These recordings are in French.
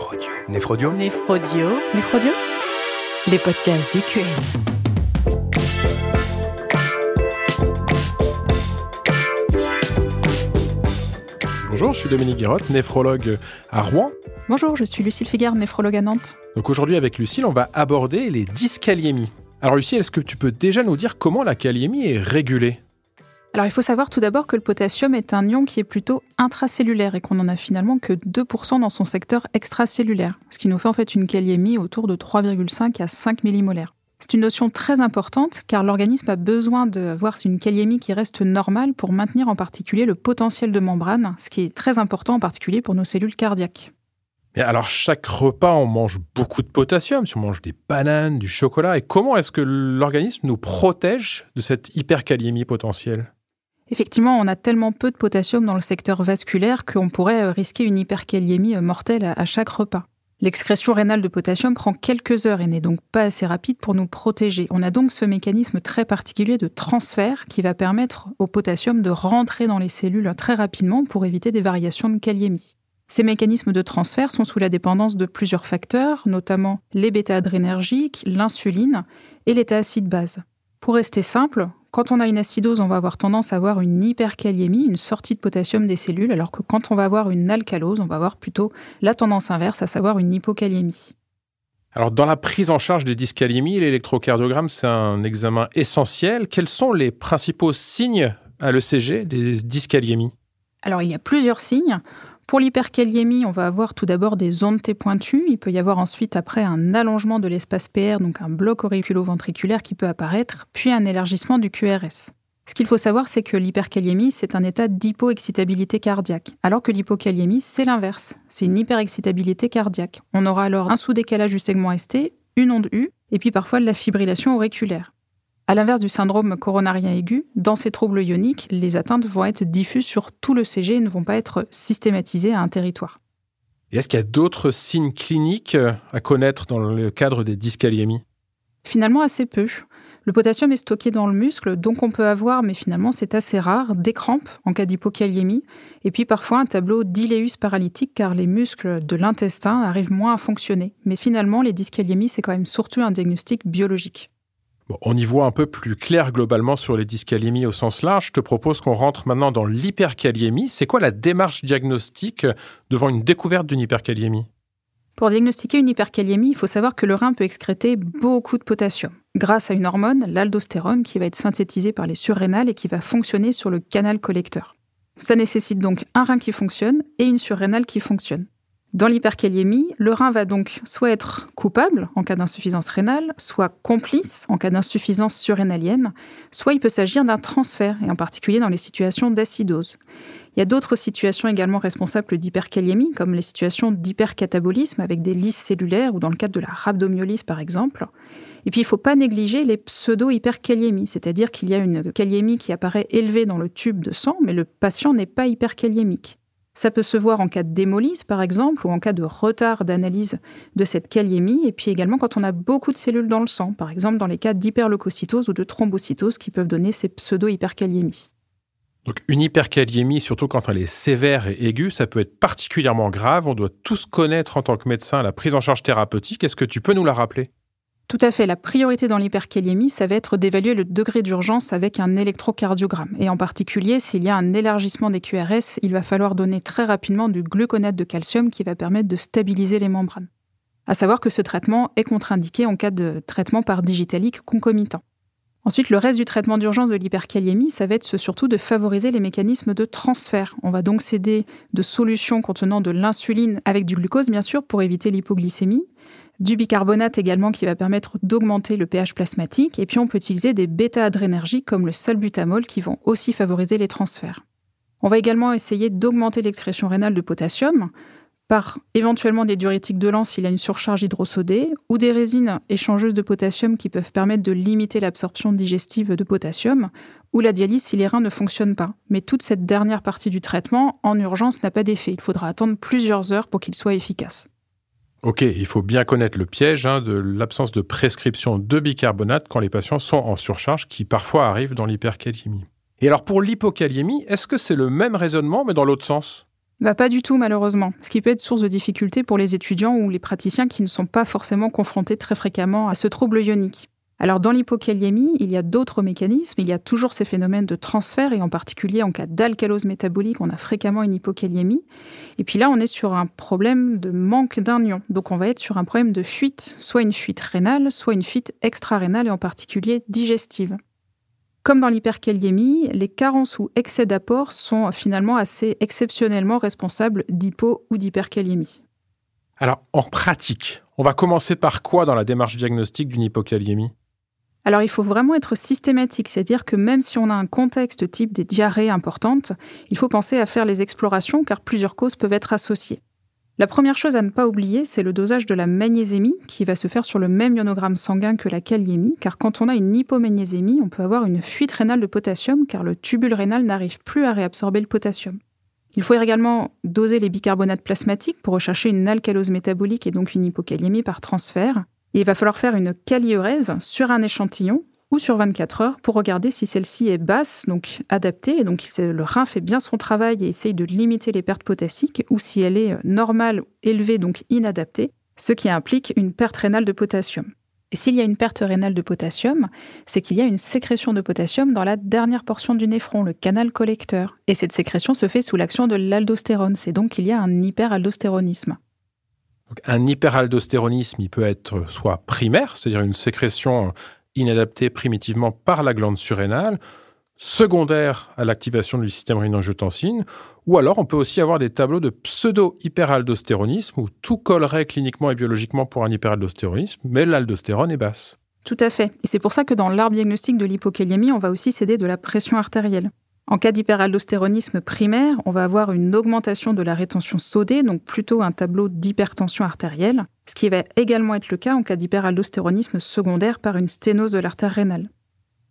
Néphrodio. Néphrodio. Néphrodio. Néphrodio. Les podcasts du QM. Bonjour, je suis Dominique Guérotte, néphrologue à Rouen. Bonjour, je suis Lucille Figard, néphrologue à Nantes. Donc aujourd'hui avec Lucille, on va aborder les dyscaliémies. Alors Lucille, est-ce que tu peux déjà nous dire comment la kaliémie est régulée? Alors il faut savoir tout d'abord que le potassium est un ion qui est plutôt intracellulaire et qu'on en a finalement que 2% dans son secteur extracellulaire, ce qui nous fait en fait une kaliémie autour de 3,5 à 5 millimolaires. C'est une notion très importante car l'organisme a besoin de voir une kaliémie qui reste normale pour maintenir en particulier le potentiel de membrane, ce qui est très important en particulier pour nos cellules cardiaques. Et alors chaque repas, on mange beaucoup de potassium, si on mange des bananes, du chocolat, et comment est-ce que l'organisme nous protège de cette hyperkaliémie potentielle? Effectivement, on a tellement peu de potassium dans le secteur vasculaire qu'on pourrait euh, risquer une hyperkaliémie euh, mortelle à chaque repas. L'excrétion rénale de potassium prend quelques heures et n'est donc pas assez rapide pour nous protéger. On a donc ce mécanisme très particulier de transfert qui va permettre au potassium de rentrer dans les cellules très rapidement pour éviter des variations de kaliémie. Ces mécanismes de transfert sont sous la dépendance de plusieurs facteurs, notamment les bêta-adrénergiques, l'insuline et l'état acide-base. Pour rester simple, quand on a une acidose, on va avoir tendance à avoir une hyperkaliémie, une sortie de potassium des cellules, alors que quand on va avoir une alcalose, on va avoir plutôt la tendance inverse, à savoir une hypokaliémie. Alors dans la prise en charge des dyscaliémies, l'électrocardiogramme, c'est un examen essentiel. Quels sont les principaux signes à l'ECG des dyscaliémies? Alors il y a plusieurs signes. Pour l'hyperkaliémie, on va avoir tout d'abord des ondes T pointues. Il peut y avoir ensuite après un allongement de l'espace PR, donc un bloc auriculo-ventriculaire qui peut apparaître, puis un élargissement du QRS. Ce qu'il faut savoir, c'est que l'hyperkaliémie, c'est un état d'hypoexcitabilité cardiaque, alors que l'hypokaliémie, c'est l'inverse. C'est une hyperexcitabilité cardiaque. On aura alors un sous-décalage du segment ST, une onde U, et puis parfois de la fibrillation auriculaire. À l'inverse du syndrome coronarien aigu, dans ces troubles ioniques, les atteintes vont être diffuses sur tout le CG et ne vont pas être systématisées à un territoire. Et est-ce qu'il y a d'autres signes cliniques à connaître dans le cadre des dyscaliémies Finalement, assez peu. Le potassium est stocké dans le muscle, donc on peut avoir, mais finalement c'est assez rare, des crampes en cas d'hypokaliémie, et puis parfois un tableau d'iléus paralytique car les muscles de l'intestin arrivent moins à fonctionner. Mais finalement, les dyscaliémies, c'est quand même surtout un diagnostic biologique. On y voit un peu plus clair globalement sur les dyscaliémies au sens large. Je te propose qu'on rentre maintenant dans l'hyperkaliémie. C'est quoi la démarche diagnostique devant une découverte d'une hyperkaliémie Pour diagnostiquer une hyperkaliémie, il faut savoir que le rein peut excréter beaucoup de potassium grâce à une hormone, l'aldostérone, qui va être synthétisée par les surrénales et qui va fonctionner sur le canal collecteur. Ça nécessite donc un rein qui fonctionne et une surrénale qui fonctionne. Dans l'hyperkaliémie, le rein va donc soit être coupable en cas d'insuffisance rénale, soit complice en cas d'insuffisance surrénalienne, soit il peut s'agir d'un transfert, et en particulier dans les situations d'acidose. Il y a d'autres situations également responsables d'hyperkaliémie, comme les situations d'hypercatabolisme avec des lyses cellulaires ou dans le cadre de la rhabdomyolyse par exemple. Et puis il ne faut pas négliger les pseudo-hyperkaliémies, c'est-à-dire qu'il y a une kaliémie qui apparaît élevée dans le tube de sang, mais le patient n'est pas hyperkaliémique. Ça peut se voir en cas de démolyse, par exemple, ou en cas de retard d'analyse de cette kaliémie, et puis également quand on a beaucoup de cellules dans le sang, par exemple dans les cas d'hyperleucocytose ou de thrombocytose qui peuvent donner ces pseudo-hyperkaliémies. Donc une hyperkaliémie, surtout quand elle est sévère et aiguë, ça peut être particulièrement grave. On doit tous connaître en tant que médecin la prise en charge thérapeutique. Est-ce que tu peux nous la rappeler? Tout à fait. La priorité dans l'hyperkaliémie, ça va être d'évaluer le degré d'urgence avec un électrocardiogramme. Et en particulier, s'il y a un élargissement des QRS, il va falloir donner très rapidement du gluconate de calcium qui va permettre de stabiliser les membranes. À savoir que ce traitement est contre-indiqué en cas de traitement par digitalique concomitant. Ensuite, le reste du traitement d'urgence de l'hyperkaliémie, ça va être surtout de favoriser les mécanismes de transfert. On va donc céder de solutions contenant de l'insuline avec du glucose, bien sûr, pour éviter l'hypoglycémie, du bicarbonate également qui va permettre d'augmenter le pH plasmatique, et puis on peut utiliser des bêta-adrénergiques comme le salbutamol qui vont aussi favoriser les transferts. On va également essayer d'augmenter l'excrétion rénale de potassium par éventuellement des diurétiques de l'an s'il a une surcharge hydrosodée, ou des résines échangeuses de potassium qui peuvent permettre de limiter l'absorption digestive de potassium, ou la dialyse si les reins ne fonctionnent pas. Mais toute cette dernière partie du traitement, en urgence, n'a pas d'effet. Il faudra attendre plusieurs heures pour qu'il soit efficace. Ok, il faut bien connaître le piège hein, de l'absence de prescription de bicarbonate quand les patients sont en surcharge, qui parfois arrivent dans l'hyperkaliémie. Et alors pour l'hypokaliémie, est-ce que c'est le même raisonnement mais dans l'autre sens? Bah, Pas du tout, malheureusement. Ce qui peut être source de difficultés pour les étudiants ou les praticiens qui ne sont pas forcément confrontés très fréquemment à ce trouble ionique. Alors dans l'hypokaliémie, il y a d'autres mécanismes. Il y a toujours ces phénomènes de transfert et en particulier en cas d'alcalose métabolique, on a fréquemment une hypokaliémie. Et puis là, on est sur un problème de manque d'union. Donc on va être sur un problème de fuite, soit une fuite rénale, soit une fuite extra-rénale et en particulier digestive. Comme dans l'hyperkaliémie, les carences ou excès d'apport sont finalement assez exceptionnellement responsables d'hypo ou d'hyperkaliémie. Alors, en pratique, on va commencer par quoi dans la démarche diagnostique d'une hypokaliémie? Alors il faut vraiment être systématique, c'est-à-dire que même si on a un contexte type des diarrhées importantes, il faut penser à faire les explorations car plusieurs causes peuvent être associées. La première chose à ne pas oublier, c'est le dosage de la magnésémie qui va se faire sur le même ionogramme sanguin que la kaliémie, car quand on a une hypomagnésémie, on peut avoir une fuite rénale de potassium car le tubule rénal n'arrive plus à réabsorber le potassium. Il faut également doser les bicarbonates plasmatiques pour rechercher une alcalose métabolique et donc une hypokaliémie par transfert il va falloir faire une caliorèse sur un échantillon ou sur 24 heures pour regarder si celle-ci est basse, donc adaptée, et donc le rein fait bien son travail et essaye de limiter les pertes potassiques, ou si elle est normale, élevée, donc inadaptée, ce qui implique une perte rénale de potassium. Et s'il y a une perte rénale de potassium, c'est qu'il y a une sécrétion de potassium dans la dernière portion du néphron, le canal collecteur. Et cette sécrétion se fait sous l'action de l'aldostérone, c'est donc qu'il y a un hyperaldostéronisme un hyperaldostéronisme, peut être soit primaire, c'est-à-dire une sécrétion inadaptée primitivement par la glande surrénale, secondaire à l'activation du système rénine-angiotensine, ou alors on peut aussi avoir des tableaux de pseudo-hyperaldostéronisme où tout collerait cliniquement et biologiquement pour un hyperaldostéronisme, mais l'aldostérone est basse. Tout à fait. Et c'est pour ça que dans l'arbre diagnostic de l'hypokaliémie, on va aussi s'aider de la pression artérielle. En cas d'hyperaldostéronisme primaire, on va avoir une augmentation de la rétention sodée, donc plutôt un tableau d'hypertension artérielle, ce qui va également être le cas en cas d'hyperaldostéronisme secondaire par une sténose de l'artère rénale.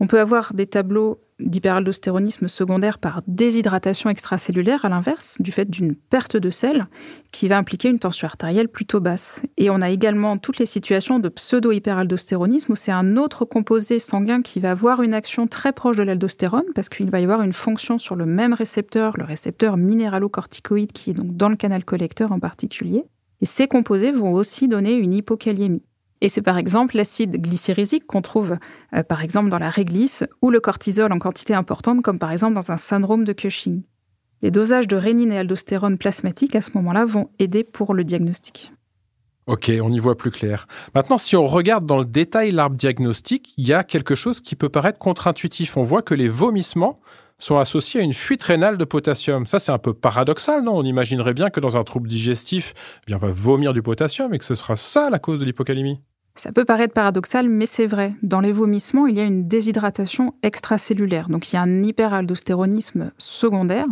On peut avoir des tableaux d'hyperaldostéronisme secondaire par déshydratation extracellulaire, à l'inverse, du fait d'une perte de sel, qui va impliquer une tension artérielle plutôt basse. Et on a également toutes les situations de pseudo-hyperaldostéronisme, où c'est un autre composé sanguin qui va avoir une action très proche de l'aldostérone, parce qu'il va y avoir une fonction sur le même récepteur, le récepteur minéralocorticoïde, qui est donc dans le canal collecteur en particulier. Et ces composés vont aussi donner une hypokaliémie. Et c'est par exemple l'acide glycérésique qu'on trouve euh, par exemple dans la réglisse ou le cortisol en quantité importante comme par exemple dans un syndrome de Cushing. Les dosages de rénine et aldostérone plasmatique à ce moment-là vont aider pour le diagnostic. Ok, on y voit plus clair. Maintenant, si on regarde dans le détail l'arbre diagnostique, il y a quelque chose qui peut paraître contre-intuitif. On voit que les vomissements sont associés à une fuite rénale de potassium. Ça, c'est un peu paradoxal, non? On imaginerait bien que dans un trouble digestif, eh bien, on va vomir du potassium et que ce sera ça la cause de l'hypocalémie. Ça peut paraître paradoxal, mais c'est vrai. Dans les vomissements, il y a une déshydratation extracellulaire. Donc il y a un hyperaldostéronisme secondaire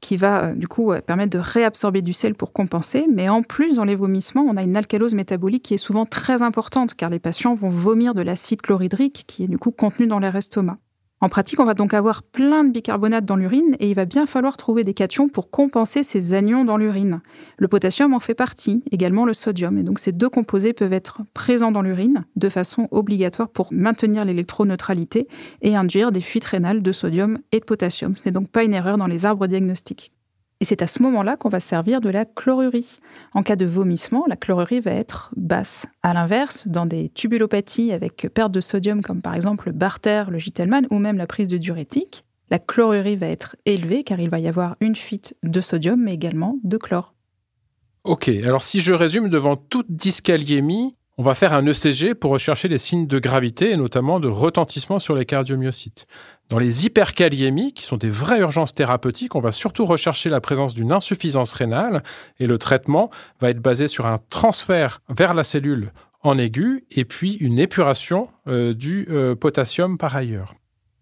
qui va euh, du coup euh, permettre de réabsorber du sel pour compenser. Mais en plus, dans les vomissements, on a une alcalose métabolique qui est souvent très importante car les patients vont vomir de l'acide chlorhydrique qui est du coup contenu dans l'air estomac. En pratique, on va donc avoir plein de bicarbonate dans l'urine et il va bien falloir trouver des cations pour compenser ces anions dans l'urine. Le potassium en fait partie, également le sodium. Et donc ces deux composés peuvent être présents dans l'urine de façon obligatoire pour maintenir l'électroneutralité et induire des fuites rénales de sodium et de potassium. Ce n'est donc pas une erreur dans les arbres diagnostiques. Et c'est à ce moment-là qu'on va servir de la chlorurie. En cas de vomissement, la chlorurie va être basse. À l'inverse, dans des tubulopathies avec perte de sodium, comme par exemple le Barter, le Gitelman ou même la prise de diurétique, la chlorurie va être élevée car il va y avoir une fuite de sodium mais également de chlore. Ok, alors si je résume, devant toute dyscaliémie, on va faire un ECG pour rechercher les signes de gravité et notamment de retentissement sur les cardiomyocytes. Dans les hyperkaliémies, qui sont des vraies urgences thérapeutiques, on va surtout rechercher la présence d'une insuffisance rénale et le traitement va être basé sur un transfert vers la cellule en aigu et puis une épuration euh, du euh, potassium par ailleurs.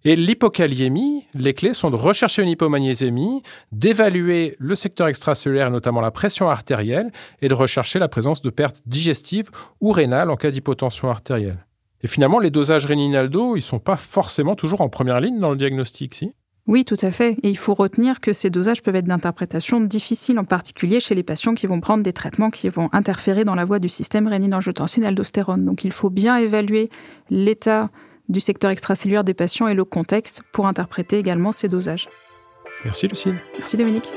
Et l'hypokaliémie, les clés sont de rechercher une hypomagnésémie, d'évaluer le secteur extracellulaire, notamment la pression artérielle, et de rechercher la présence de pertes digestives ou rénales en cas d'hypotension artérielle. Et finalement, les dosages réninaldo, ils ne sont pas forcément toujours en première ligne dans le diagnostic, si? Oui, tout à fait. Et il faut retenir que ces dosages peuvent être d'interprétation difficile, en particulier chez les patients qui vont prendre des traitements qui vont interférer dans la voie du système rénine-angiotensine-aldostérone. Donc il faut bien évaluer l'état du secteur extracellulaire des patients et le contexte pour interpréter également ces dosages. Merci Lucille. Merci Dominique.